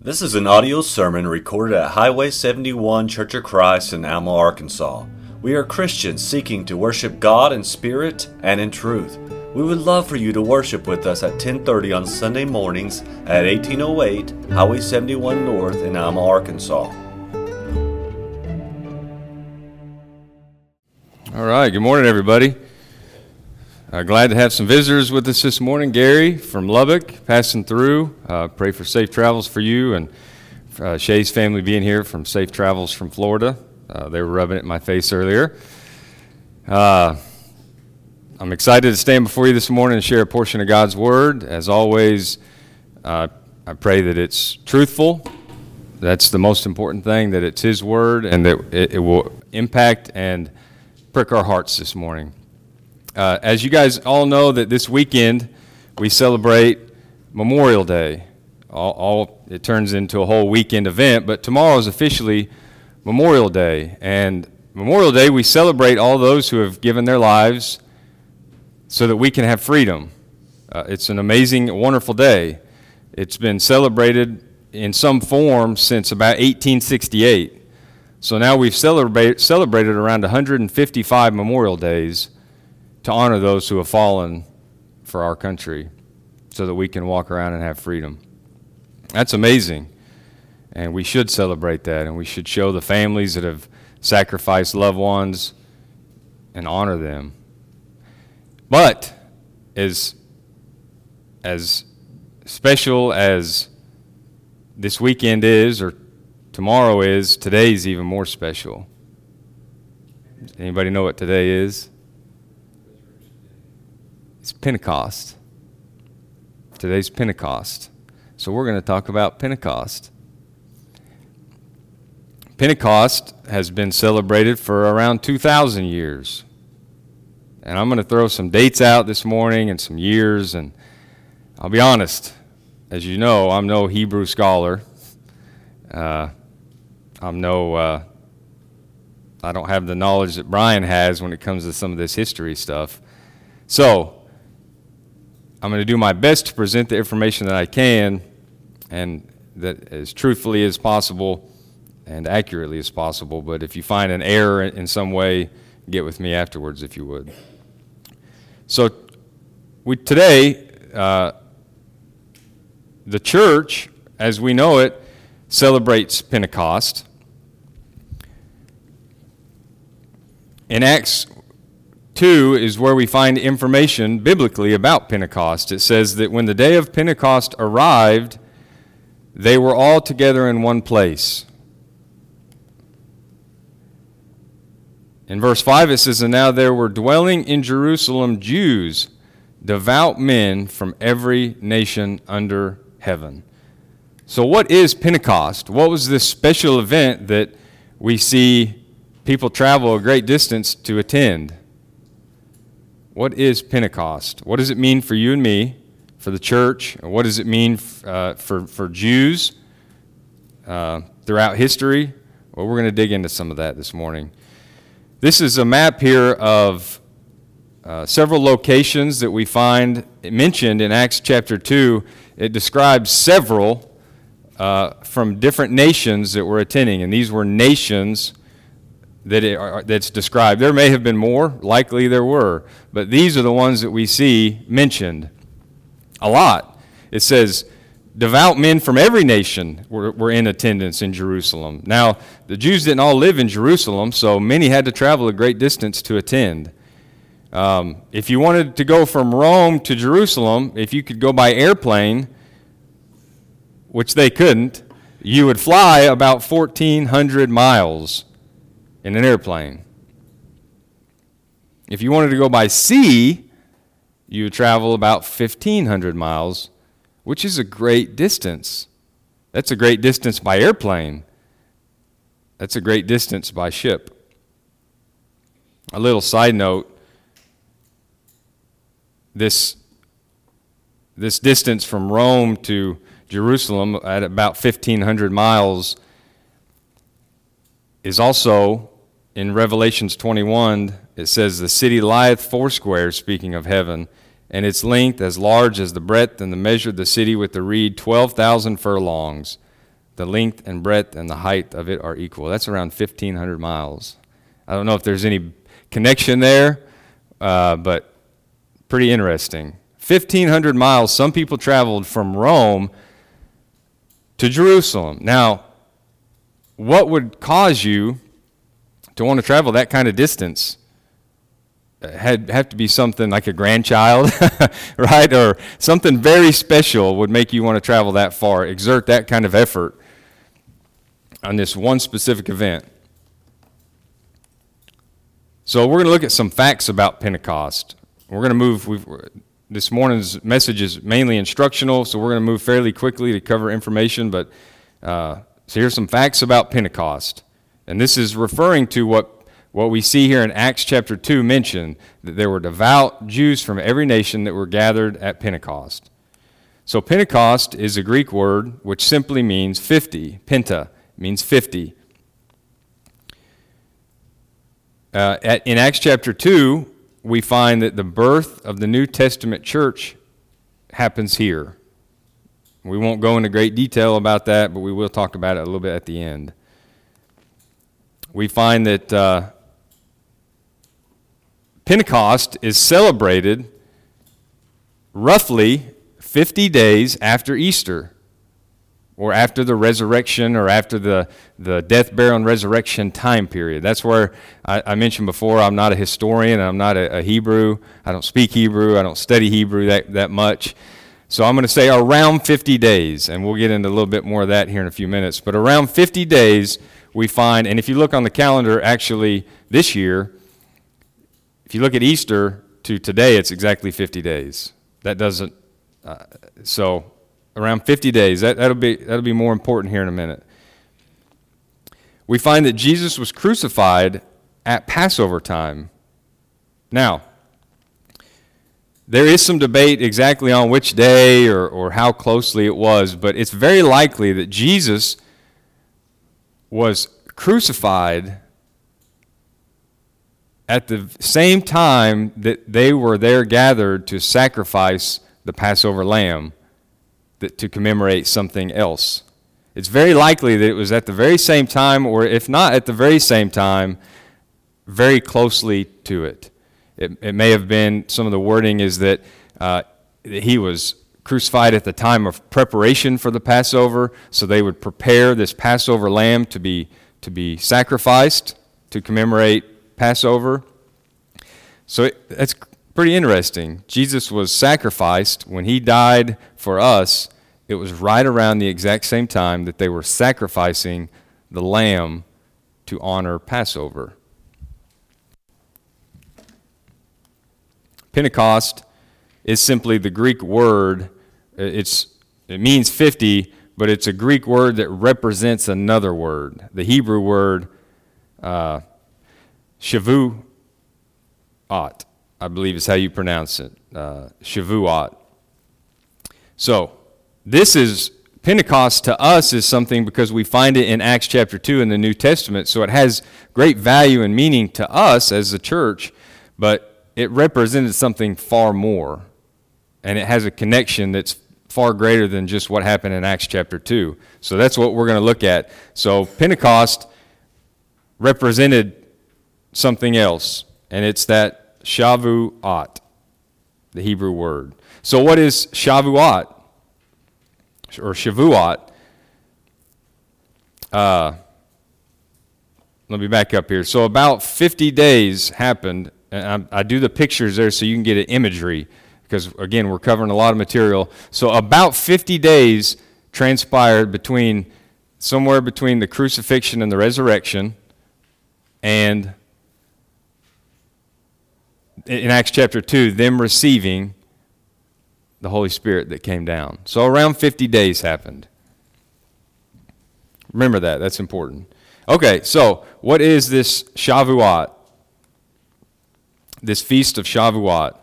This is an audio sermon recorded at Highway 71 Church of Christ in Alma, Arkansas. We are Christians seeking to worship God in spirit and in truth. We would love for you to worship with us at 10:30 on Sunday mornings at 1808 Highway 71 North in Alma, Arkansas. All right, good morning, everybody. Uh, glad to have some visitors with us this morning. Gary from Lubbock passing through. Uh, pray for safe travels for you and uh, Shay's family being here from Safe Travels from Florida. Uh, they were rubbing it in my face earlier. Uh, I'm excited to stand before you this morning and share a portion of God's Word. As always, uh, I pray that it's truthful. That's the most important thing, that it's His Word and that it, it will impact and prick our hearts this morning. Uh, as you guys all know, that this weekend we celebrate Memorial Day. All, all, it turns into a whole weekend event, but tomorrow is officially Memorial Day, and Memorial Day we celebrate all those who have given their lives so that we can have freedom. Uh, it's an amazing, wonderful day. It's been celebrated in some form since about 1868. So now we've celebrate, celebrated around 155 Memorial Days to honor those who have fallen for our country so that we can walk around and have freedom. That's amazing. And we should celebrate that, and we should show the families that have sacrificed loved ones and honor them. But as, as special as this weekend is, or tomorrow is, today's even more special. Anybody know what today is? It's Pentecost. Today's Pentecost. So we're going to talk about Pentecost. Pentecost has been celebrated for around 2,000 years. And I'm going to throw some dates out this morning and some years. And I'll be honest, as you know, I'm no Hebrew scholar. Uh, I'm no, uh, I don't have the knowledge that Brian has when it comes to some of this history stuff. So, I'm going to do my best to present the information that I can and that as truthfully as possible and accurately as possible. But if you find an error in some way, get with me afterwards if you would. So, we, today, uh, the church, as we know it, celebrates Pentecost. In Acts 2 is where we find information biblically about Pentecost. It says that when the day of Pentecost arrived, they were all together in one place. In verse 5, it says, And now there were dwelling in Jerusalem Jews, devout men from every nation under heaven. So, what is Pentecost? What was this special event that we see people travel a great distance to attend? What is Pentecost? What does it mean for you and me, for the church? What does it mean uh, for, for Jews uh, throughout history? Well, we're going to dig into some of that this morning. This is a map here of uh, several locations that we find mentioned in Acts chapter 2. It describes several uh, from different nations that were attending, and these were nations that it, that's described. There may have been more, likely there were, but these are the ones that we see mentioned a lot. It says, devout men from every nation were, were in attendance in Jerusalem. Now, the Jews didn't all live in Jerusalem, so many had to travel a great distance to attend. Um, if you wanted to go from Rome to Jerusalem, if you could go by airplane, which they couldn't, you would fly about 1,400 miles in an airplane. If you wanted to go by sea, you would travel about 1,500 miles, which is a great distance. That's a great distance by airplane. That's a great distance by ship. A little side note this, this distance from Rome to Jerusalem at about 1,500 miles is also in Revelations 21, it says, The city lieth foursquare, speaking of heaven, and its length as large as the breadth, and the measure of the city with the reed 12,000 furlongs. the length and breadth and the height of it are equal. That's around 1,500 miles. I don't know if there's any connection there, uh, but pretty interesting. 1,500 miles, some people traveled from Rome to Jerusalem. Now, what would cause you to want to travel that kind of distance? had have to be something like a grandchild, right? Or something very special would make you want to travel that far, exert that kind of effort on this one specific event. So we're going to look at some facts about Pentecost. We're going to move. This morning's message is mainly instructional, so we're going to move fairly quickly to cover information. But uh, so here's some facts about Pentecost, and this is referring to what what we see here in Acts chapter 2 mention that there were devout Jews from every nation that were gathered at Pentecost. So, Pentecost is a Greek word which simply means 50. Penta means 50. Uh, at, in Acts chapter 2, we find that the birth of the New Testament church happens here. We won't go into great detail about that, but we will talk about it a little bit at the end. We find that uh, Pentecost is celebrated roughly 50 days after Easter, or after the resurrection, or after the, the death, burial, and resurrection time period. That's where I, I mentioned before I'm not a historian, I'm not a, a Hebrew, I don't speak Hebrew, I don't study Hebrew that, that much. So I'm going to say around 50 days, and we'll get into a little bit more of that here in a few minutes. But around 50 days, we find, and if you look on the calendar, actually this year, if you look at Easter to today, it's exactly 50 days. That doesn't, uh, so around 50 days. That, that'll, be, that'll be more important here in a minute. We find that Jesus was crucified at Passover time. Now, there is some debate exactly on which day or, or how closely it was, but it's very likely that Jesus was crucified at the same time that they were there gathered to sacrifice the Passover lamb that, to commemorate something else. It's very likely that it was at the very same time, or if not at the very same time, very closely to it. It, it may have been, some of the wording is that uh, he was crucified at the time of preparation for the Passover, so they would prepare this Passover lamb to be, to be sacrificed to commemorate Passover. So it, that's pretty interesting. Jesus was sacrificed when he died for us. It was right around the exact same time that they were sacrificing the lamb to honor Passover. Pentecost is simply the Greek word. It's, it means 50, but it's a Greek word that represents another word. The Hebrew word uh, Shavuot, I believe is how you pronounce it. Uh, Shavuot. So, this is Pentecost to us is something because we find it in Acts chapter 2 in the New Testament. So it has great value and meaning to us as a church, but it represented something far more. And it has a connection that's far greater than just what happened in Acts chapter 2. So that's what we're going to look at. So Pentecost represented something else, and it's that Shavuot, the Hebrew word. So, what is Shavuot or Shavuot? Uh, let me back up here. So, about 50 days happened, and I, I do the pictures there so you can get an imagery, because again, we're covering a lot of material. So, about 50 days transpired between somewhere between the crucifixion and the resurrection and in Acts chapter 2, them receiving the Holy Spirit that came down. So around 50 days happened. Remember that, that's important. Okay, so what is this Shavuot? This feast of Shavuot.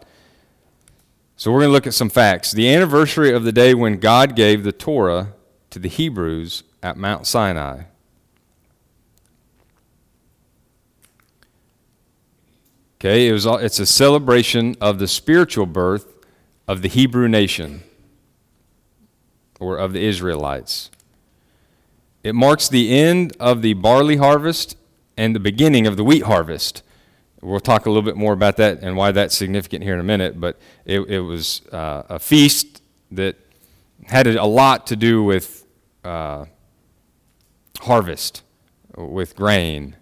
So we're going to look at some facts. The anniversary of the day when God gave the Torah to the Hebrews at Mount Sinai. Okay, it was, it's a celebration of the spiritual birth of the Hebrew nation or of the Israelites. it marks the end of the barley harvest and the beginning of the wheat harvest. We'll talk a little bit more about that and why that's significant here in a minute, but it, it was uh, a feast that had a lot to do with uh, harvest, with grain.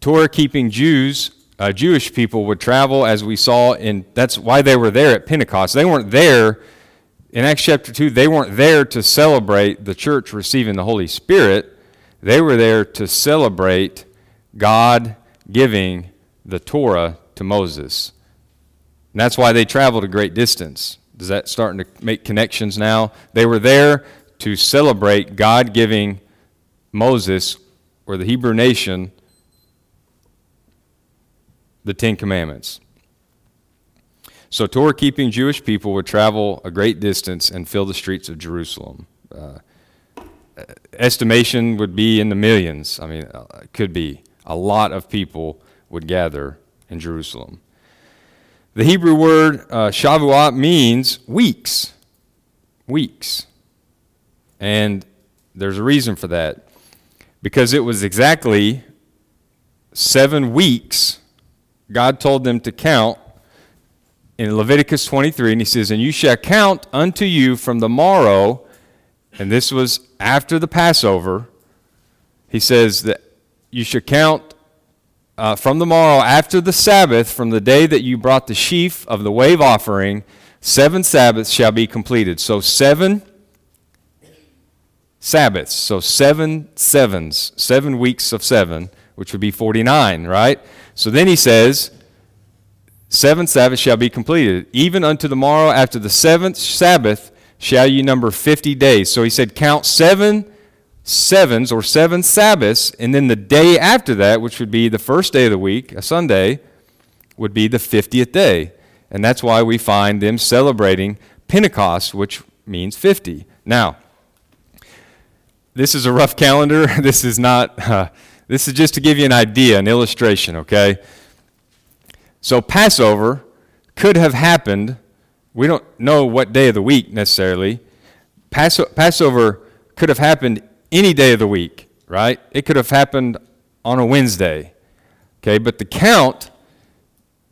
Torah keeping Jews, uh, Jewish people, would travel as we saw in, that's why they were there at Pentecost. They weren't there in Acts chapter 2, they weren't there to celebrate the church receiving the Holy Spirit. They were there to celebrate God giving the Torah to Moses. And that's why they traveled a great distance. Is that starting to make connections now? They were there to celebrate God giving Moses or the Hebrew nation the Ten Commandments. So, Torah keeping Jewish people would travel a great distance and fill the streets of Jerusalem. Uh, estimation would be in the millions. I mean, uh, could be. A lot of people would gather in Jerusalem. The Hebrew word uh, Shavuot means weeks. Weeks. And there's a reason for that. Because it was exactly seven weeks God told them to count in Leviticus 23, and he says, And you shall count unto you from the morrow, and this was after the Passover. He says that you should count uh, from the morrow after the Sabbath, from the day that you brought the sheaf of the wave offering, seven Sabbaths shall be completed. So, seven Sabbaths. So, seven sevens, seven weeks of seven, which would be 49, right? So then he says, Seven Sabbaths shall be completed. Even unto the morrow after the seventh Sabbath shall you number 50 days. So he said, count seven sevens or seven Sabbaths, and then the day after that, which would be the first day of the week, a Sunday, would be the 50th day. And that's why we find them celebrating Pentecost, which means 50. Now, this is a rough calendar. This is not, uh, this is just to give you an idea, an illustration, okay? So Passover could have happened. We don't know what day of the week necessarily. Passover could have happened any day of the week, right? It could have happened on a Wednesday. Okay, but the count,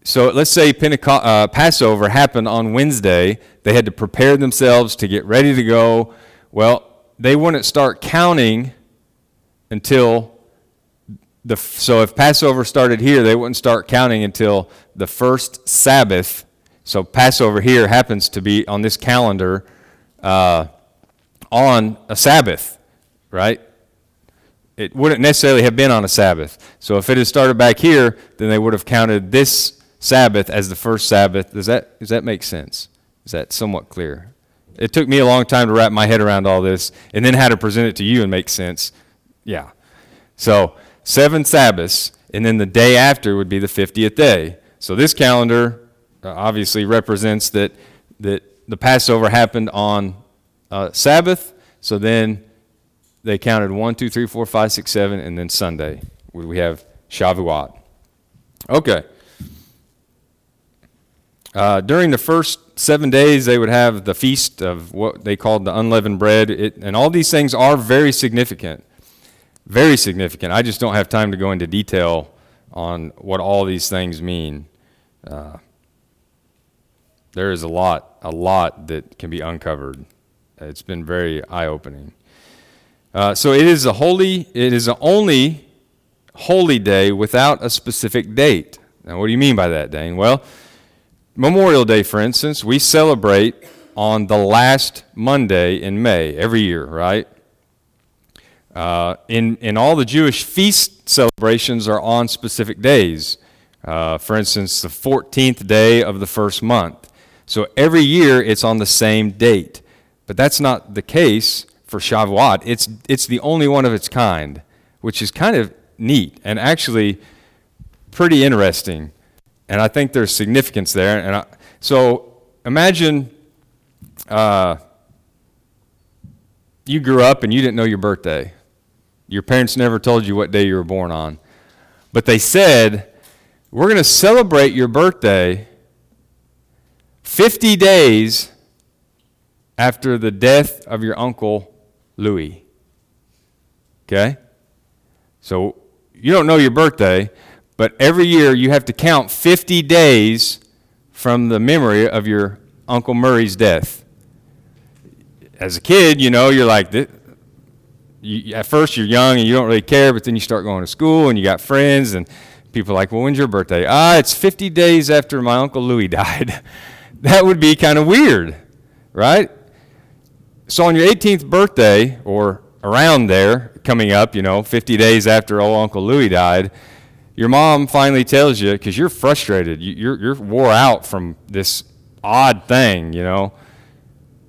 so let's say uh, Passover happened on Wednesday. They had to prepare themselves to get ready to go. Well, they wouldn't start counting until the, so if Passover started here, they wouldn't start counting until the first Sabbath. So Passover here happens to be on this calendar uh, on a Sabbath, right? It wouldn't necessarily have been on a Sabbath. So if it had started back here, then they would have counted this Sabbath as the first Sabbath. Does that, does that make sense? Is that somewhat clear? It took me a long time to wrap my head around all this and then how to present it to you and make sense. Yeah. So seven Sabbaths, and then the day after would be the 50th day. So this calendar uh, obviously represents that, that the Passover happened on uh, Sabbath, so then they counted 1, 2, 3, 4, 5, 6, 7, and then Sunday. We have Shavuot. Okay. Uh, during the first seven days, they would have the feast of what they called the unleavened bread. It, and all these things are very significant very significant. I just don't have time to go into detail on what all these things mean. Uh, there is a lot, a lot that can be uncovered. It's been very eye opening. Uh, so it is a holy, it is the only holy day without a specific date. Now, what do you mean by that, Dane? Well, Memorial Day, for instance, we celebrate on the last Monday in May every year, right? Uh, in, in all the Jewish feast celebrations are on specific days. Uh, for instance, the 14th day of the first month. So every year it's on the same date. But that's not the case for Shavuot. It's, it's the only one of its kind, which is kind of neat and actually pretty interesting. And I think there's significance there. And I, so imagine uh, you grew up and you didn't know your birthday. Your parents never told you what day you were born on. But they said, We're going to celebrate your birthday 50 days after the death of your uncle Louis. Okay? So you don't know your birthday, but every year you have to count 50 days from the memory of your Uncle Murray's death. As a kid, you know, you're like, you, at first you're young and you don't really care, but then you start going to school and you got friends and people are like, well, when's your birthday? Ah, it's 50 days after my Uncle Louis died. that would be kind of weird, right? So on your 18th birthday, or around there, coming up, you know, 50 days after old Uncle Louis died, your mom finally tells you, because you're frustrated, you're, you're wore out from this odd thing, you know.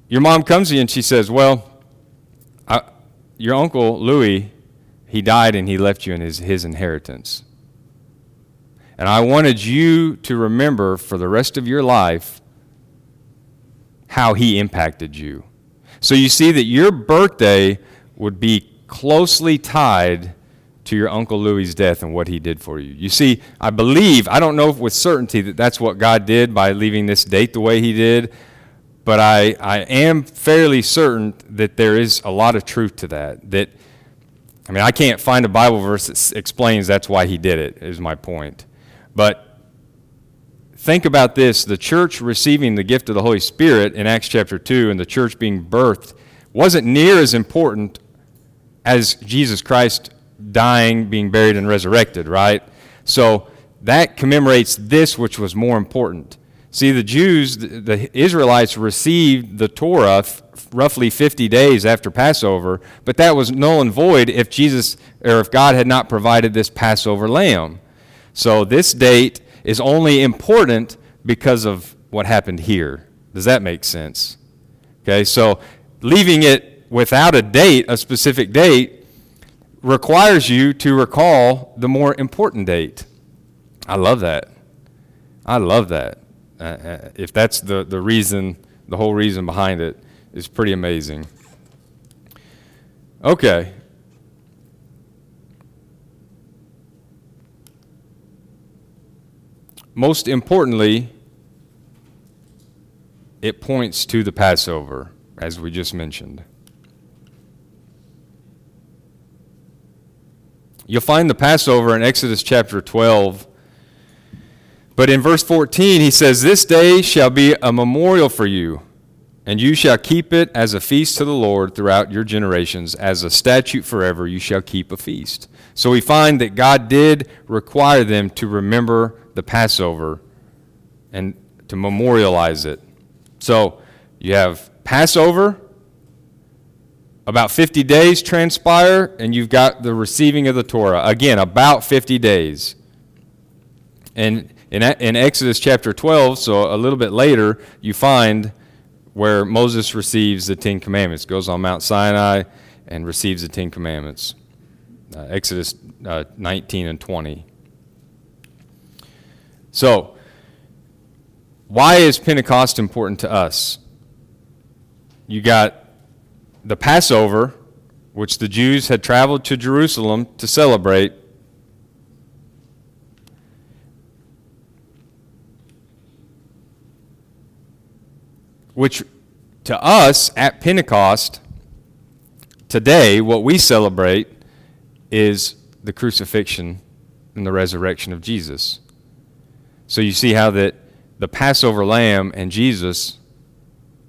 Your mom comes to you and she says, Well, I, your uncle Louis, he died and he left you in his, his inheritance. And I wanted you to remember for the rest of your life how he impacted you. So you see that your birthday would be closely tied to your Uncle Louis's death and what he did for you. You see, I believe, I don't know with certainty that that's what God did by leaving this date the way he did, but I, I am fairly certain that there is a lot of truth to that. That, I mean, I can't find a Bible verse that explains that's why he did it, is my point. But think about this the church receiving the gift of the Holy Spirit in Acts chapter 2 and the church being birthed wasn't near as important as Jesus Christ dying, being buried, and resurrected, right? So that commemorates this, which was more important. See, the Jews, the Israelites received the Torah roughly 50 days after Passover, but that was null and void if Jesus or if God had not provided this Passover lamb. So this date is only important because of what happened here. Does that make sense? Okay, so leaving it without a date, a specific date, requires you to recall the more important date. I love that. I love that. Uh, uh, if that's the, the reason, the whole reason behind it is pretty amazing. Okay. Most importantly, it points to the Passover, as we just mentioned. You'll find the Passover in Exodus chapter 12. But in verse 14, he says, This day shall be a memorial for you, and you shall keep it as a feast to the Lord throughout your generations. As a statute forever, you shall keep a feast. So we find that God did require them to remember the Passover and to memorialize it. So you have Passover, about 50 days transpire, and you've got the receiving of the Torah. Again, about 50 days. And in, in Exodus chapter 12, so a little bit later, you find where Moses receives the Ten Commandments, goes on Mount Sinai and receives the Ten Commandments. Uh, Exodus uh, 19 and 20. So, why is Pentecost important to us? You got the Passover, which the Jews had traveled to Jerusalem to celebrate, which to us at Pentecost today, what we celebrate is the crucifixion and the resurrection of Jesus. So you see how that the Passover lamb and Jesus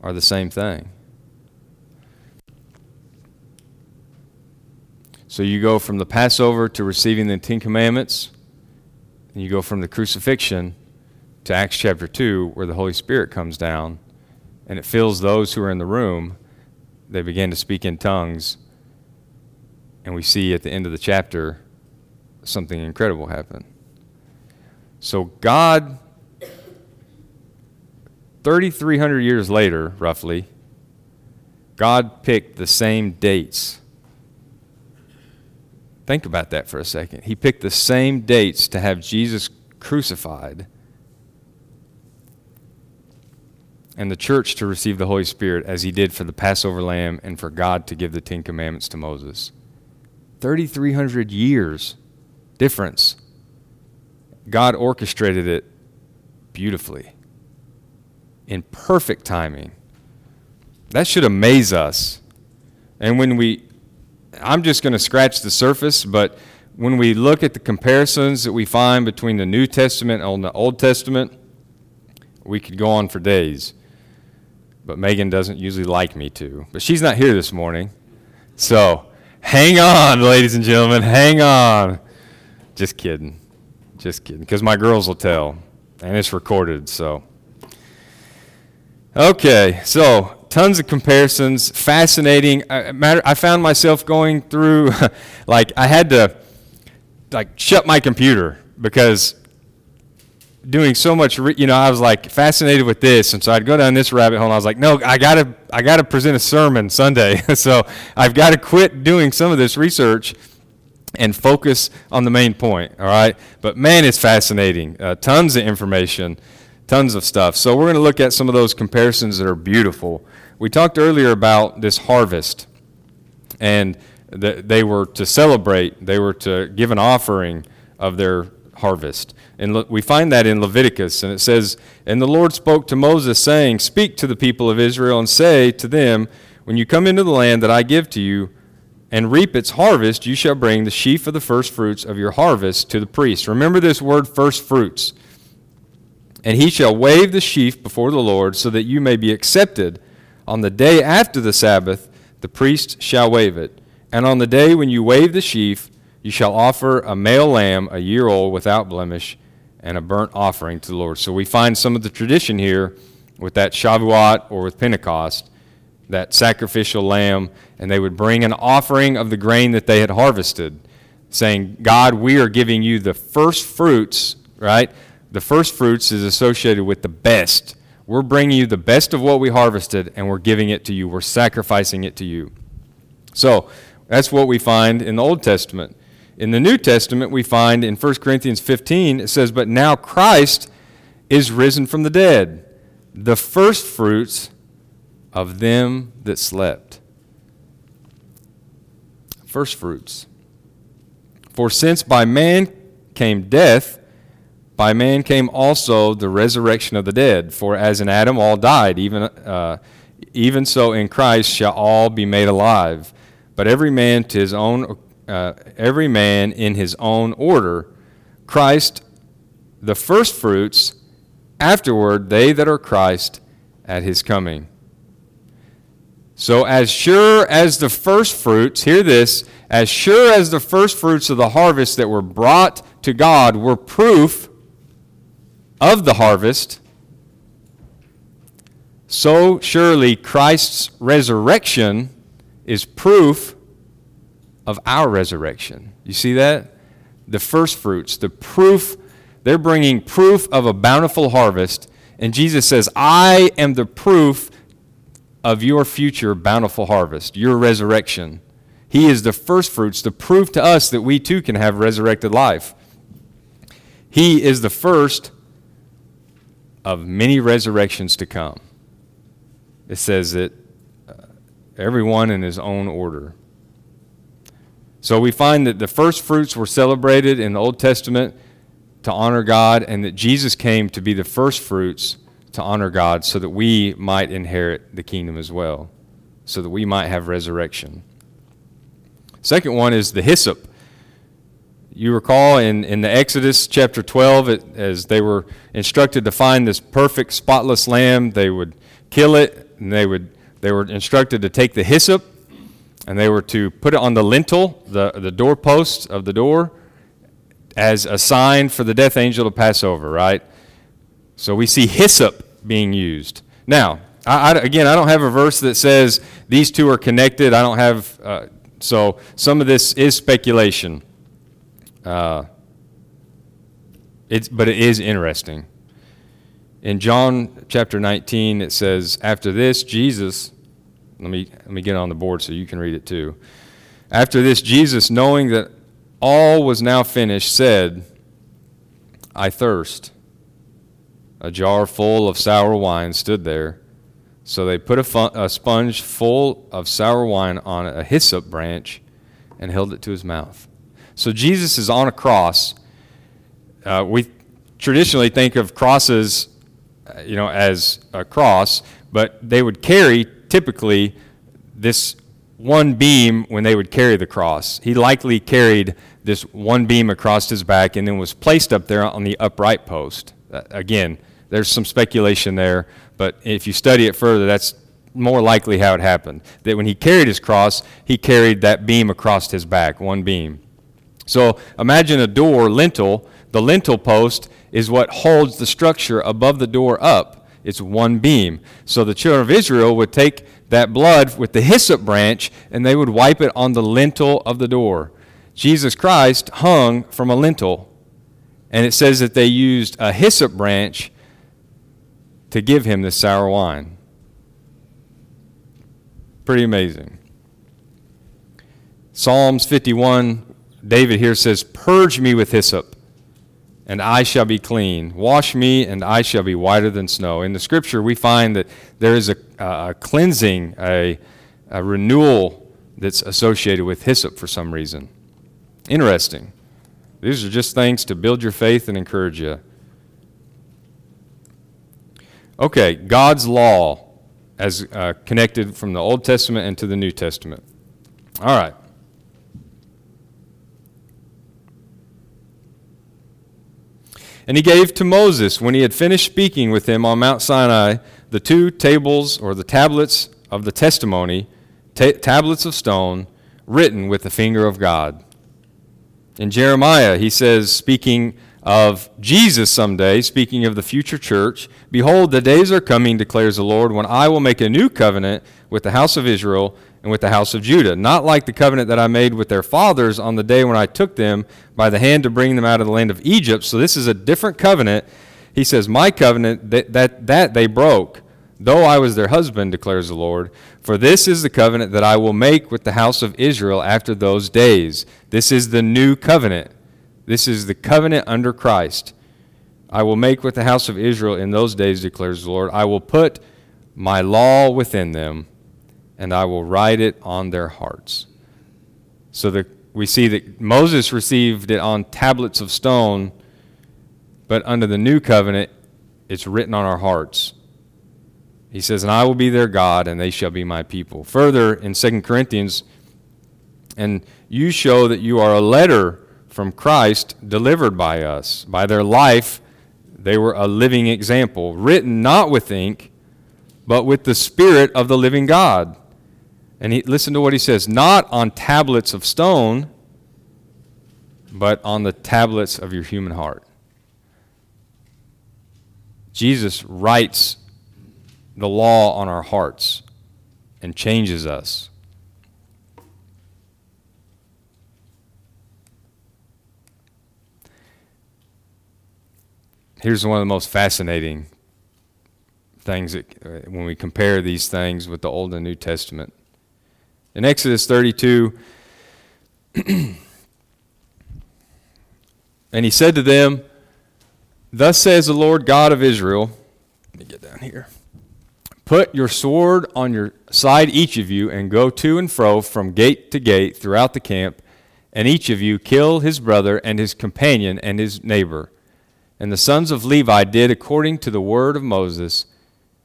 are the same thing. So you go from the Passover to receiving the Ten Commandments, and you go from the crucifixion to Acts chapter 2, where the Holy Spirit comes down and it fills those who are in the room. They begin to speak in tongues, and we see at the end of the chapter something incredible happen. So, God, 3,300 years later, roughly, God picked the same dates Think about that for a second. He picked the same dates to have Jesus crucified and the church to receive the Holy Spirit as he did for the Passover lamb and for God to give the Ten Commandments to Moses. 3,300 years difference. God orchestrated it beautifully, in perfect timing. that should amaze us. And when we, I'm just going to scratch the surface, but when we look at the comparisons that we find between the New Testament and the Old Testament, we could go on for days. But Megan doesn't usually like me to. But she's not here this morning. So hang on, ladies and gentlemen, hang on. Just kidding. Just kidding. Because my girls will tell. And it's recorded, so. Okay, so tons of comparisons, fascinating. I, matter, I found myself going through, like, I had to, like, shut my computer because doing so much, re- you know, I was like fascinated with this, and so I'd go down this rabbit hole. and I was like, no, I gotta, I gotta present a sermon Sunday, so I've got to quit doing some of this research and focus on the main point. All right, but man, it's fascinating. Uh, tons of information, tons of stuff. So we're going to look at some of those comparisons that are beautiful. We talked earlier about this harvest, and that they were to celebrate. They were to give an offering of their harvest. And we find that in Leviticus, and it says, And the Lord spoke to Moses, saying, Speak to the people of Israel, and say to them, When you come into the land that I give to you, and reap its harvest, you shall bring the sheaf of the first fruits of your harvest to the priest. Remember this word, first fruits. And he shall wave the sheaf before the Lord, so that you may be accepted. On the day after the Sabbath, the priest shall wave it. And on the day when you wave the sheaf, you shall offer a male lamb, a year old, without blemish and a burnt offering to the Lord. So we find some of the tradition here with that Shavuot or with Pentecost, that sacrificial lamb, and they would bring an offering of the grain that they had harvested, saying, God, we are giving you the first fruits, right? The first fruits is associated with the best. We're bringing you the best of what we harvested, and we're giving it to you. We're sacrificing it to you. So that's what we find in the Old Testament. In the New Testament, we find in 1 Corinthians 15, it says, But now Christ is risen from the dead, the first fruits of them that slept. First fruits. For since by man came death, by man came also the resurrection of the dead. For as in Adam all died, even, uh, even so in Christ shall all be made alive. But every man to his own uh, every man in his own order, Christ the firstfruits, afterward they that are Christ at his coming. So, as sure as the firstfruits, hear this, as sure as the firstfruits of the harvest that were brought to God were proof of the harvest, so surely Christ's resurrection is proof of our resurrection. You see that? The first fruits, the proof, they're bringing proof of a bountiful harvest. And Jesus says, I am the proof of your future bountiful harvest, your resurrection. He is the first fruits, the proof to us that we too can have resurrected life. He is the first of many resurrections to come. It says that uh, everyone in his own order. So we find that the first fruits were celebrated in the Old Testament to honor God, and that Jesus came to be the first fruits to honor God so that we might inherit the kingdom as well, so that we might have resurrection. Second one is the hyssop. You recall in, in the Exodus chapter 12, it, as they were instructed to find this perfect, spotless lamb, they would kill it, and they, would, they were instructed to take the hyssop and they were to put it on the lintel, the, the doorpost of the door, as a sign for the death angel to pass over, right? So we see hyssop being used. Now, I, I, again, I don't have a verse that says these two are connected. I don't have, uh, so some of this is speculation. Uh, it's, but it is interesting. In John chapter 19, it says, After this, Jesus let me, let me get on the board so you can read it too. After this, Jesus, knowing that all was now finished, said, I thirst. A jar full of sour wine stood there. So they put a, a sponge full of sour wine on a hyssop branch and held it to his mouth. So Jesus is on a cross. Uh, we traditionally think of crosses, uh, you know, as a cross, but they would carry typically this one beam when they would carry the cross. He likely carried this one beam across his back and then was placed up there on the upright post. Uh, again, there's some speculation there, but if you study it further, that's more likely how it happened. That when he carried his cross, he carried that beam across his back, one beam. So imagine a door lintel. The lintel post is what holds the structure above the door up. It's one beam. So the children of Israel would take that blood with the hyssop branch and they would wipe it on the lintel of the door. Jesus Christ hung from a lintel, and it says that they used a hyssop branch to give him the sour wine. Pretty amazing. Psalms 51, David here says, Purge me with hyssop and I shall be clean. Wash me, and I shall be whiter than snow. In the scripture, we find that there is a, a cleansing, a, a renewal that's associated with hyssop for some reason. Interesting. These are just things to build your faith and encourage you. Okay, God's law as uh, connected from the Old Testament and to the New Testament. All right. And he gave to Moses, when he had finished speaking with him on Mount Sinai, the two tables or the tablets of the testimony, ta- tablets of stone, written with the finger of God. In Jeremiah, he says, speaking of Jesus someday, speaking of the future church, Behold, the days are coming, declares the Lord, when I will make a new covenant with the house of Israel and with the house of Judah, not like the covenant that I made with their fathers on the day when I took them by the hand to bring them out of the land of Egypt. So this is a different covenant. He says, My covenant, that, that, that they broke, though I was their husband, declares the Lord. For this is the covenant that I will make with the house of Israel after those days. This is the new covenant. This is the covenant under Christ. I will make with the house of Israel in those days, declares the Lord. I will put my law within them and I will write it on their hearts. So that we see that Moses received it on tablets of stone, but under the new covenant, it's written on our hearts. He says, And I will be their God, and they shall be my people. Further, in 2 Corinthians, and you show that you are a letter from Christ delivered by us. By their life, they were a living example, written not with ink, but with the Spirit of the living God and he, listen to what he says not on tablets of stone, but on the tablets of your human heart. Jesus writes the law on our hearts and changes us. Here's one of the most fascinating things that, uh, when we compare these things with the Old and New Testament. In Exodus 32, and he said to them, Thus says the Lord God of Israel, let me get down here. Put your sword on your side, each of you, and go to and fro from gate to gate throughout the camp, and each of you kill his brother and his companion and his neighbor. And the sons of Levi did according to the word of Moses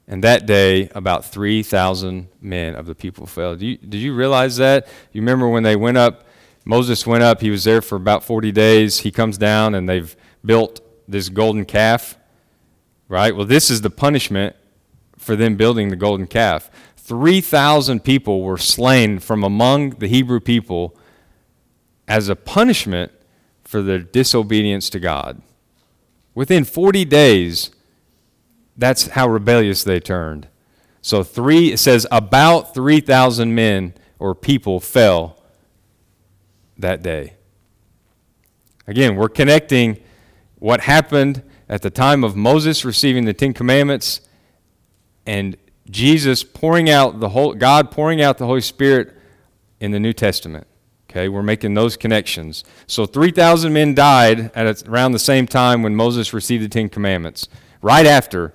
and that day, about 3,000 men of the people fell. You, did you realize that? You remember when they went up, Moses went up, he was there for about 40 days. He comes down, and they've built this golden calf, right? Well, this is the punishment for them building the golden calf. 3,000 people were slain from among the Hebrew people as a punishment for their disobedience to God. Within 40 days, that's how rebellious they turned. So three it says about 3,000 men or people fell that day. Again, we're connecting what happened at the time of Moses receiving the 10 commandments and Jesus pouring out the whole God pouring out the Holy Spirit in the New Testament. Okay, we're making those connections. So 3,000 men died at around the same time when Moses received the 10 commandments. Right after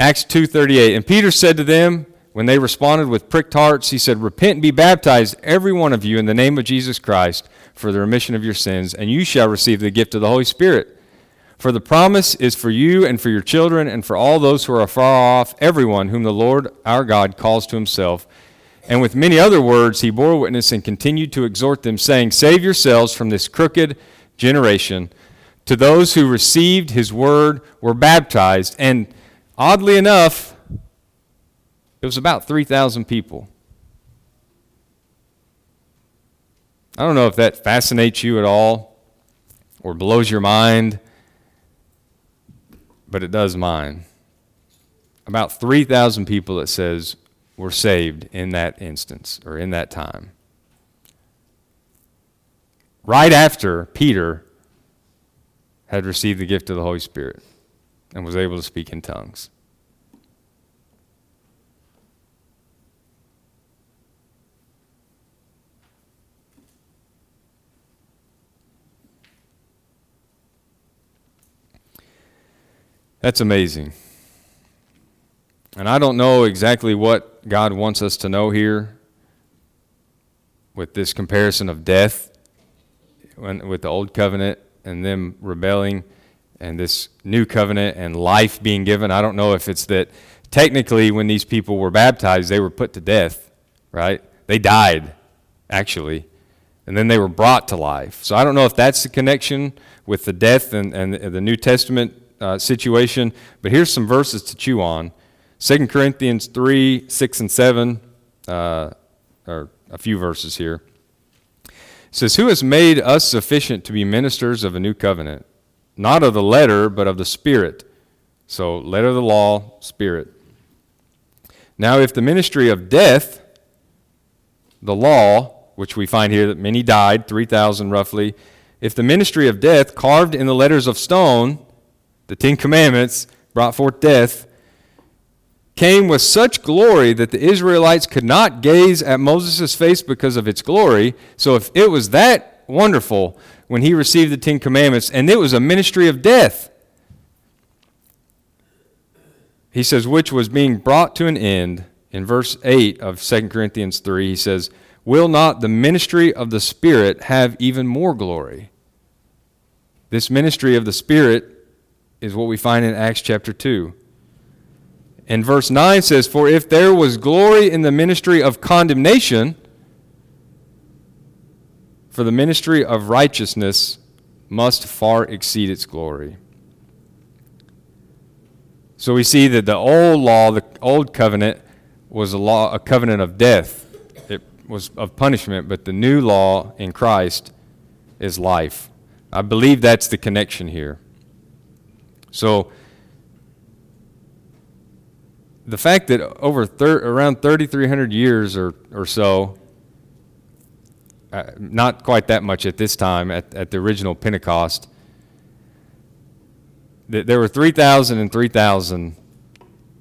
Acts 2:38 And Peter said to them when they responded with pricked hearts he said repent and be baptized every one of you in the name of Jesus Christ for the remission of your sins and you shall receive the gift of the Holy Spirit For the promise is for you and for your children and for all those who are afar off, everyone whom the Lord our God calls to himself. And with many other words he bore witness and continued to exhort them, saying, Save yourselves from this crooked generation. To those who received his word were baptized. And oddly enough, it was about 3,000 people. I don't know if that fascinates you at all or blows your mind but it does mine. About 3,000 people, it says, were saved in that instance or in that time. Right after Peter had received the gift of the Holy Spirit and was able to speak in tongues. That's amazing. And I don't know exactly what God wants us to know here with this comparison of death when, with the old covenant and them rebelling and this new covenant and life being given. I don't know if it's that technically when these people were baptized, they were put to death, right? They died, actually. And then they were brought to life. So I don't know if that's the connection with the death and, and the New Testament uh, situation, but here's some verses to chew on. 2 Corinthians 3, 6, and 7, uh, or a few verses here. Says, Who has made us sufficient to be ministers of a new covenant? Not of the letter, but of the Spirit. So, letter of the law, Spirit. Now, if the ministry of death, the law, which we find here that many died, 3,000 roughly, if the ministry of death, carved in the letters of stone, the Ten Commandments brought forth death, came with such glory that the Israelites could not gaze at Moses' face because of its glory. So if it was that wonderful when he received the Ten Commandments, and it was a ministry of death, he says, which was being brought to an end. In verse 8 of 2 Corinthians 3, he says, Will not the ministry of the Spirit have even more glory? This ministry of the Spirit is what we find in Acts chapter 2. And verse 9 says, For if there was glory in the ministry of condemnation, for the ministry of righteousness must far exceed its glory. So we see that the old law, the old covenant, was a law, a covenant of death. It was of punishment, but the new law in Christ is life. I believe that's the connection here. So the fact that over thir- around 3,300 years or, or so, uh, not quite that much at this time, at, at the original Pentecost, that there were 3,000 and 3,000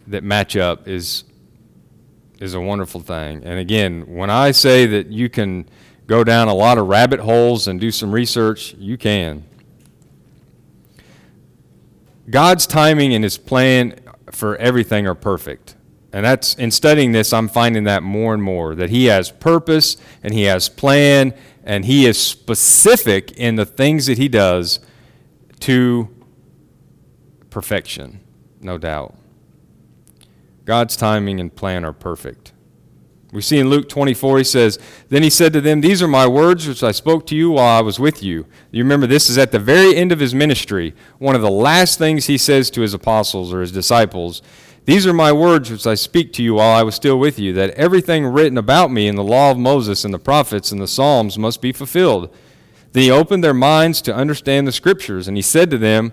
that match up is, is a wonderful thing. And again, when I say that you can go down a lot of rabbit holes and do some research, you can. God's timing and his plan for everything are perfect. And that's in studying this, I'm finding that more and more that he has purpose and he has plan and he is specific in the things that he does to perfection, no doubt. God's timing and plan are perfect. We see in Luke 24, he says, Then he said to them, These are my words which I spoke to you while I was with you. You remember, this is at the very end of his ministry. One of the last things he says to his apostles or his disciples These are my words which I speak to you while I was still with you, that everything written about me in the law of Moses and the prophets and the Psalms must be fulfilled. Then he opened their minds to understand the scriptures, and he said to them,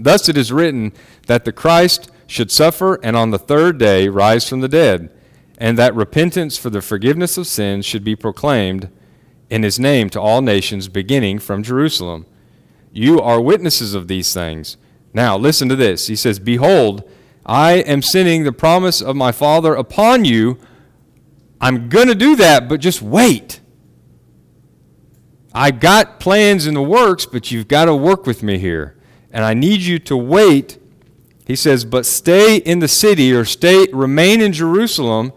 Thus it is written that the Christ should suffer and on the third day rise from the dead and that repentance for the forgiveness of sins should be proclaimed in his name to all nations, beginning from Jerusalem. You are witnesses of these things. Now, listen to this. He says, Behold, I am sending the promise of my Father upon you. I'm going to do that, but just wait. I've got plans in the works, but you've got to work with me here. And I need you to wait. He says, But stay in the city or stay, remain in Jerusalem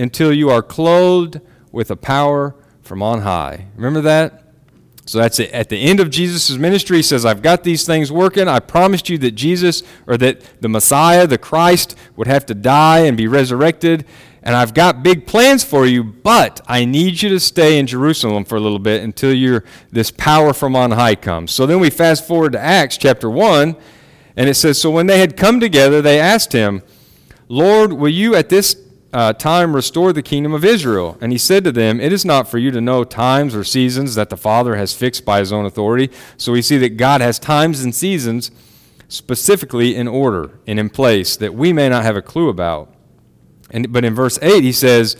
until you are clothed with a power from on high. Remember that? So that's it. At the end of Jesus' ministry, he says, I've got these things working. I promised you that Jesus, or that the Messiah, the Christ, would have to die and be resurrected. And I've got big plans for you, but I need you to stay in Jerusalem for a little bit until this power from on high comes. So then we fast forward to Acts chapter 1, and it says, So when they had come together, they asked him, Lord, will you at this uh, time restore the kingdom of Israel. And he said to them, It is not for you to know times or seasons that the Father has fixed by his own authority. So we see that God has times and seasons specifically in order and in place that we may not have a clue about. And, but in verse 8, he says,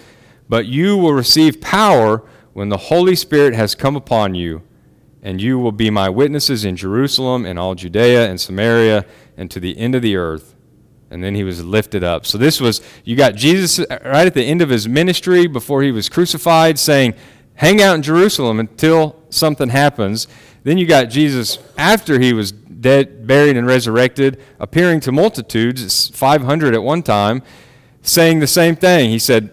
But you will receive power when the Holy Spirit has come upon you, and you will be my witnesses in Jerusalem and all Judea and Samaria and to the end of the earth and then he was lifted up. So this was, you got Jesus right at the end of his ministry before he was crucified saying, hang out in Jerusalem until something happens. Then you got Jesus after he was dead, buried, and resurrected, appearing to multitudes, 500 at one time, saying the same thing. He said,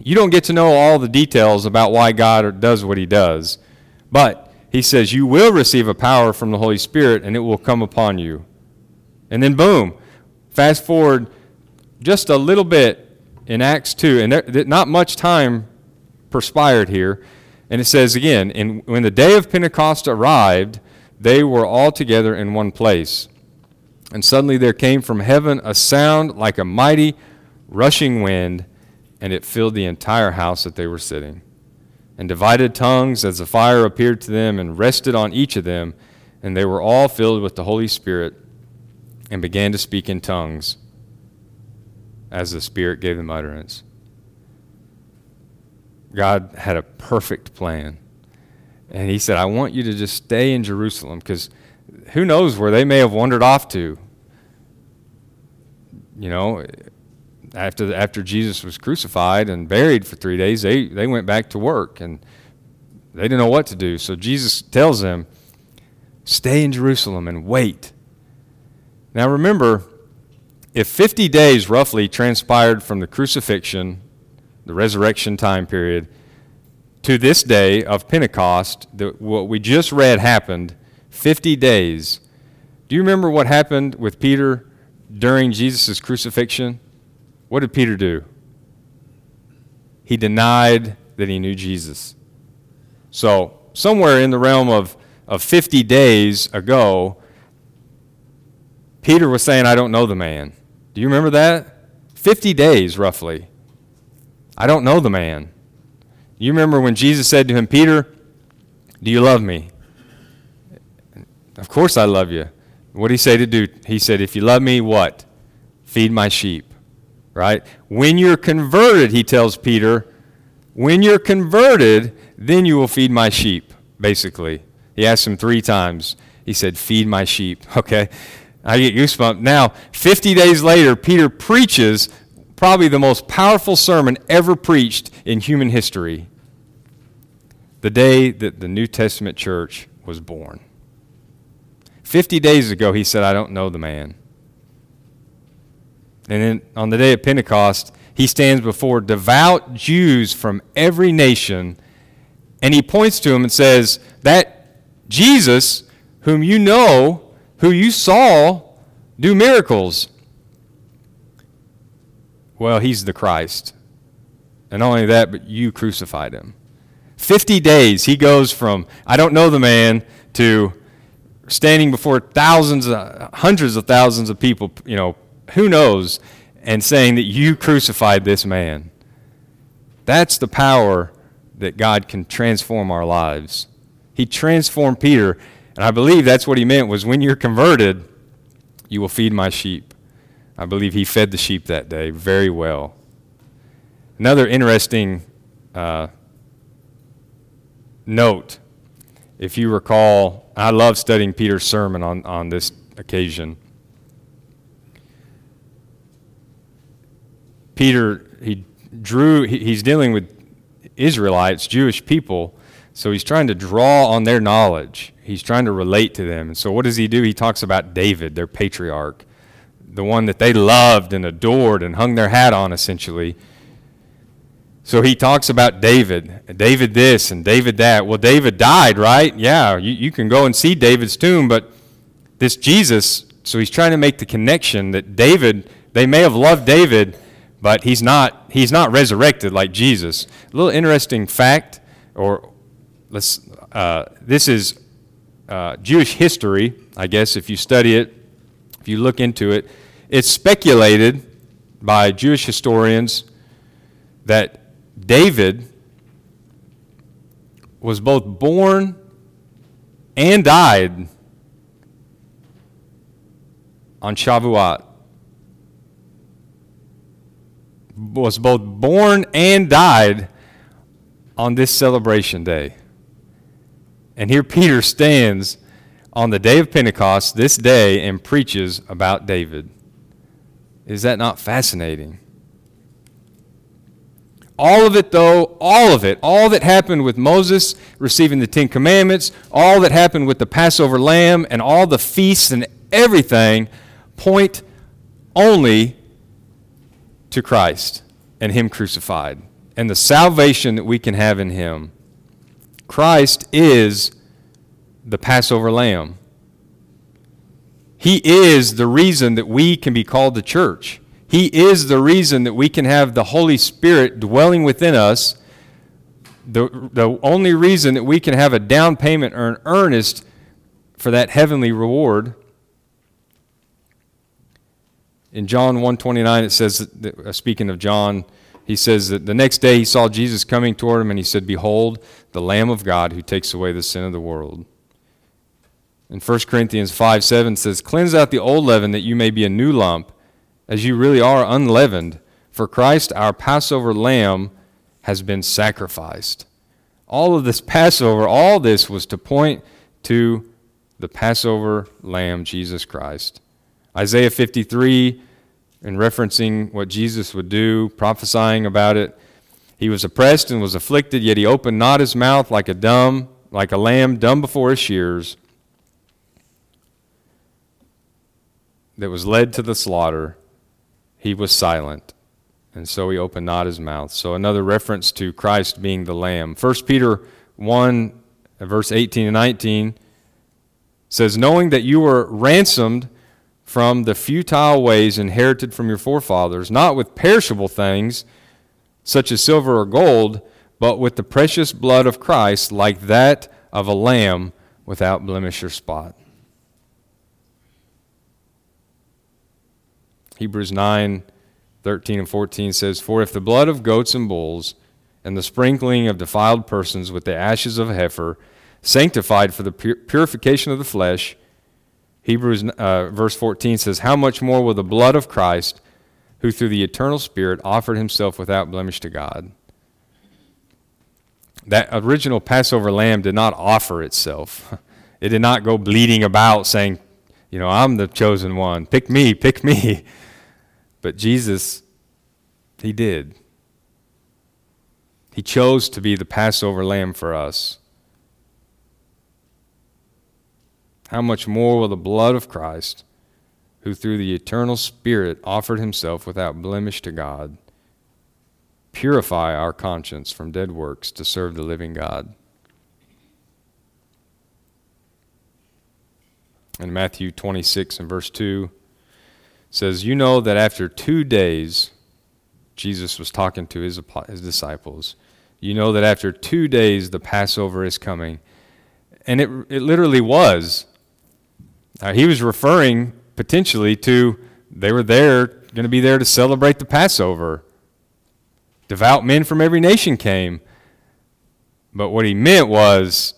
You don't get to know all the details about why God does what he does, but he says, You will receive a power from the Holy Spirit, and it will come upon you. And then, boom Fast forward just a little bit in Acts 2, and there, not much time perspired here. And it says again, and when the day of Pentecost arrived, they were all together in one place. And suddenly there came from heaven a sound like a mighty rushing wind, and it filled the entire house that they were sitting. And divided tongues as the fire appeared to them and rested on each of them, and they were all filled with the Holy Spirit and began to speak in tongues as the Spirit gave them utterance. God had a perfect plan. And He said, I want you to just stay in Jerusalem because who knows where they may have wandered off to. You know, after, after Jesus was crucified and buried for three days, they, they went back to work and they didn't know what to do. So Jesus tells them, Stay in Jerusalem and wait now remember, if 50 days roughly transpired from the crucifixion, the resurrection time period, to this day of Pentecost, the, what we just read happened 50 days. Do you remember what happened with Peter during Jesus' crucifixion? What did Peter do? He denied that he knew Jesus. So, somewhere in the realm of, of 50 days ago, Peter was saying, I don't know the man. Do you remember that? 50 days, roughly. I don't know the man. You remember when Jesus said to him, Peter, do you love me? Of course I love you. What did he say to do? He said, If you love me, what? Feed my sheep. Right? When you're converted, he tells Peter, when you're converted, then you will feed my sheep, basically. He asked him three times. He said, Feed my sheep. Okay? I get goosebumps. Now, 50 days later, Peter preaches probably the most powerful sermon ever preached in human history the day that the New Testament church was born. 50 days ago, he said, I don't know the man. And then on the day of Pentecost, he stands before devout Jews from every nation, and he points to him and says, That Jesus, whom you know, who you saw do miracles. Well, he's the Christ. And not only that, but you crucified him. 50 days, he goes from, I don't know the man, to standing before thousands, uh, hundreds of thousands of people, you know, who knows, and saying that you crucified this man. That's the power that God can transform our lives. He transformed Peter and I believe that's what he meant was when you're converted, you will feed my sheep. I believe he fed the sheep that day very well. Another interesting uh, note, if you recall, I love studying Peter's sermon on, on this occasion. Peter, he drew, he, he's dealing with Israelites, Jewish people, so he's trying to draw on their knowledge. He's trying to relate to them. And so what does he do? He talks about David, their patriarch, the one that they loved and adored and hung their hat on, essentially. So he talks about David, David this and David that. Well, David died, right? Yeah, you, you can go and see David's tomb, but this Jesus, so he's trying to make the connection that David, they may have loved David, but he's not, he's not resurrected like Jesus. A little interesting fact, or let's, uh, this is uh, Jewish history, I guess, if you study it, if you look into it. It's speculated by Jewish historians that David was both born and died on Shavuot. Was both born and died on this celebration day. And here Peter stands on the day of Pentecost, this day, and preaches about David. Is that not fascinating? All of it, though, all of it, all that happened with Moses receiving the Ten Commandments, all that happened with the Passover lamb, and all the feasts and everything point only to Christ and Him crucified and the salvation that we can have in Him. Christ is the Passover lamb. He is the reason that we can be called the church. He is the reason that we can have the Holy Spirit dwelling within us. The, the only reason that we can have a down payment or an earnest for that heavenly reward. In John 129 it says that, uh, speaking of John he says that the next day he saw Jesus coming toward him and he said behold the lamb of God who takes away the sin of the world. In 1 Corinthians 5 7 says, Cleanse out the old leaven that you may be a new lump as you really are unleavened, for Christ, our Passover lamb, has been sacrificed. All of this Passover, all this was to point to the Passover lamb, Jesus Christ. Isaiah 53, in referencing what Jesus would do, prophesying about it, he was oppressed and was afflicted, yet he opened not his mouth like a dumb, like a lamb dumb before his shears, that was led to the slaughter he was silent, and so he opened not his mouth. So another reference to Christ being the Lamb. 1 Peter 1, verse 18 and 19 says, Knowing that you were ransomed from the futile ways inherited from your forefathers, not with perishable things, such as silver or gold, but with the precious blood of Christ, like that of a lamb without blemish or spot. Hebrews 9 13 and 14 says, For if the blood of goats and bulls and the sprinkling of defiled persons with the ashes of a heifer, sanctified for the purification of the flesh, Hebrews uh, verse 14 says, How much more will the blood of Christ, who through the eternal Spirit offered himself without blemish to God? That original Passover lamb did not offer itself. It did not go bleeding about saying, You know, I'm the chosen one. Pick me, pick me. But Jesus, He did. He chose to be the Passover lamb for us. How much more will the blood of Christ, who through the eternal Spirit offered himself without blemish to God, purify our conscience from dead works to serve the living God? In Matthew 26 and verse 2, says, You know that after two days, Jesus was talking to his, his disciples. You know that after two days, the Passover is coming. And it, it literally was. Uh, he was referring potentially to they were there, going to be there to celebrate the Passover. Devout men from every nation came. But what he meant was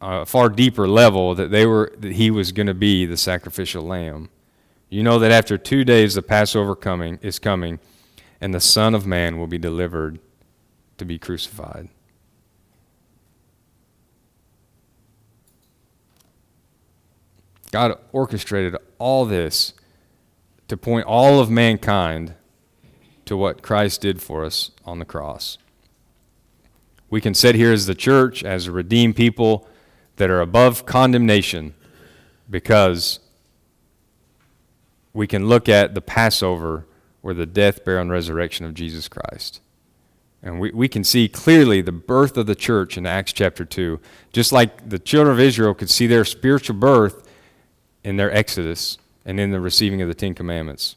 a far deeper level that they were that he was going to be the sacrificial lamb. You know that after two days the Passover coming is coming, and the Son of Man will be delivered to be crucified. God orchestrated all this to point all of mankind to what Christ did for us on the cross. We can sit here as the church, as a redeemed people that are above condemnation because we can look at the Passover or the death, burial, and resurrection of Jesus Christ. And we, we can see clearly the birth of the church in Acts chapter 2, just like the children of Israel could see their spiritual birth in their exodus and in the receiving of the Ten Commandments.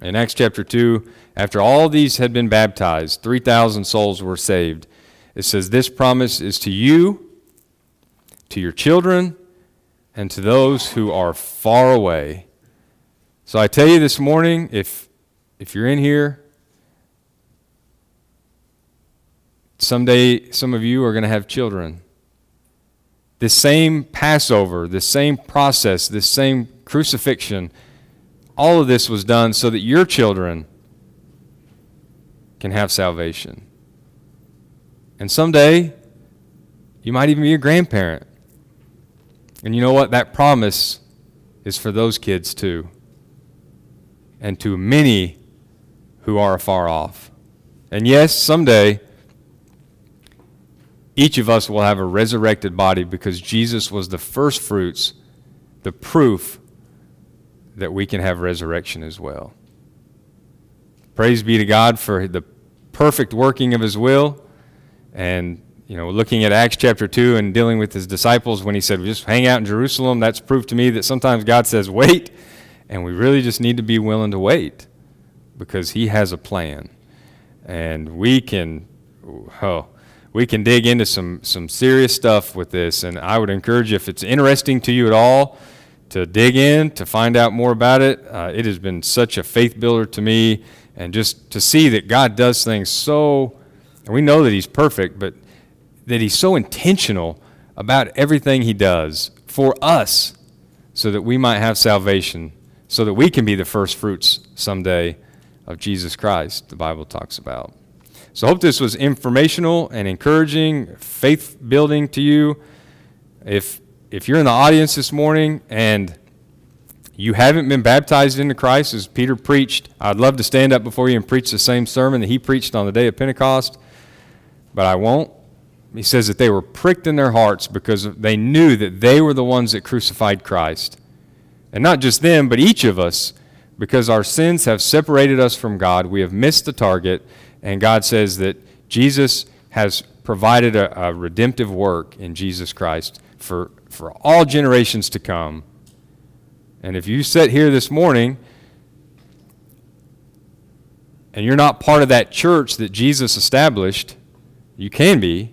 In Acts chapter 2, after all these had been baptized, 3,000 souls were saved. It says, This promise is to you, to your children, and to those who are far away. So I tell you this morning, if, if you're in here, someday some of you are going to have children. This same Passover, this same process, this same crucifixion, all of this was done so that your children can have salvation. And someday, you might even be a grandparent. And you know what? That promise is for those kids too. And to many who are afar off. And yes, someday, each of us will have a resurrected body because Jesus was the first fruits, the proof that we can have resurrection as well. Praise be to God for the perfect working of his will. And, you know, looking at Acts chapter 2 and dealing with his disciples when he said, just hang out in Jerusalem, that's proof to me that sometimes God says, wait. And we really just need to be willing to wait because he has a plan. And we can, oh, we can dig into some, some serious stuff with this. And I would encourage you, if it's interesting to you at all, to dig in, to find out more about it. Uh, it has been such a faith builder to me, and just to see that God does things so, and we know that He's perfect, but that He's so intentional about everything He does for us so that we might have salvation, so that we can be the first fruits someday of Jesus Christ, the Bible talks about. So I hope this was informational and encouraging, faith building to you. If if you're in the audience this morning and you haven't been baptized into Christ as Peter preached, I'd love to stand up before you and preach the same sermon that he preached on the day of Pentecost, but I won't. He says that they were pricked in their hearts because they knew that they were the ones that crucified Christ. And not just them, but each of us, because our sins have separated us from God. We have missed the target and God says that Jesus has provided a, a redemptive work in Jesus Christ for, for all generations to come. And if you sit here this morning and you're not part of that church that Jesus established, you can be.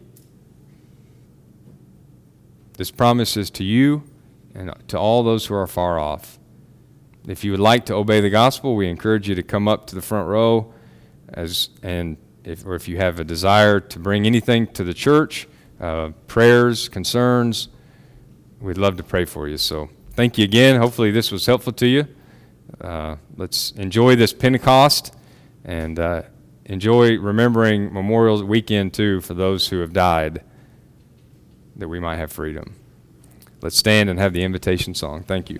This promise is to you and to all those who are far off. If you would like to obey the gospel, we encourage you to come up to the front row as and if, or if you have a desire to bring anything to the church, uh, prayers, concerns, we'd love to pray for you. So thank you again. Hopefully this was helpful to you. Uh, let's enjoy this Pentecost and uh, enjoy remembering Memorial Weekend too for those who have died, that we might have freedom. Let's stand and have the invitation song. Thank you.